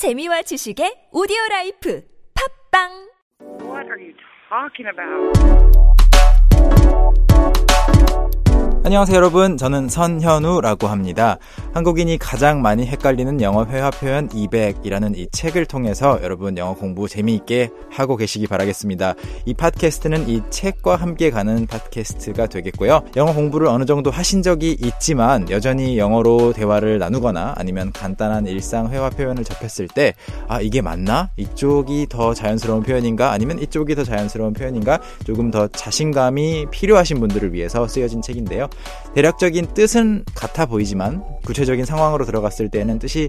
재미와 지식의 오디오 라이프. 팟빵 안녕하세요 여러분 저는 선현우라고 합니다 한국인이 가장 많이 헷갈리는 영어 회화 표현 200이라는 이 책을 통해서 여러분 영어 공부 재미있게 하고 계시기 바라겠습니다 이 팟캐스트는 이 책과 함께 가는 팟캐스트가 되겠고요 영어 공부를 어느 정도 하신 적이 있지만 여전히 영어로 대화를 나누거나 아니면 간단한 일상 회화 표현을 접했을 때 아 이게 맞나? 이쪽이 더 자연스러운 표현인가? 아니면 이쪽이 더 자연스러운 표현인가? 조금 더 자신감이 필요하신 분들을 위해서 쓰여진 책인데요 대략적인 뜻은 같아 보이지만 구체적인 상황으로 들어갔을 때는 뜻이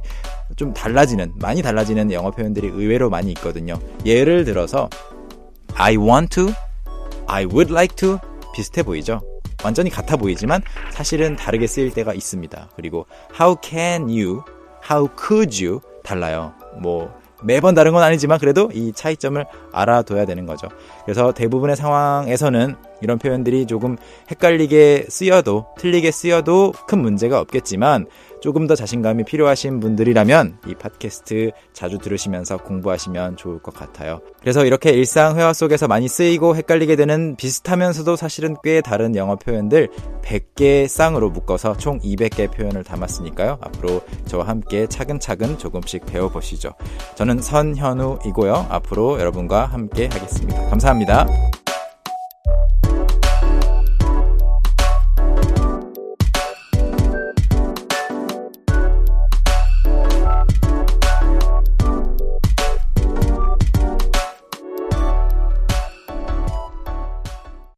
좀 달라지는 많이 달라지는 영어 표현들이 의외로 많이 있거든요. 예를 들어서 I want to, I would like to 비슷해 보이죠? 완전히 같아 보이지만 사실은 다르게 쓰일 때가 있습니다. 그리고 how can you, how could you 달라요. 뭐 매번 다른 건 아니지만 그래도 이 차이점을 알아둬야 되는 거죠. 그래서 대부분의 상황에서는 이런 표현들이 조금 헷갈리게 쓰여도 틀리게 쓰여도 큰 문제가 없겠지만 조금 더 자신감이 필요하신 분들이라면 이 팟캐스트 자주 들으시면서 공부하시면 좋을 것 같아요. 그래서 이렇게 일상 회화 속에서 많이 쓰이고 헷갈리게 되는 비슷하면서도 사실은 꽤 다른 영어 표현들 100개 쌍으로 묶어서 총 200개 표현을 담았으니까요. 앞으로 저와 함께 차근차근 조금씩 배워보시죠. 저는 선현우이고요. 앞으로 여러분과 함께 하겠습니다. 감사합니다.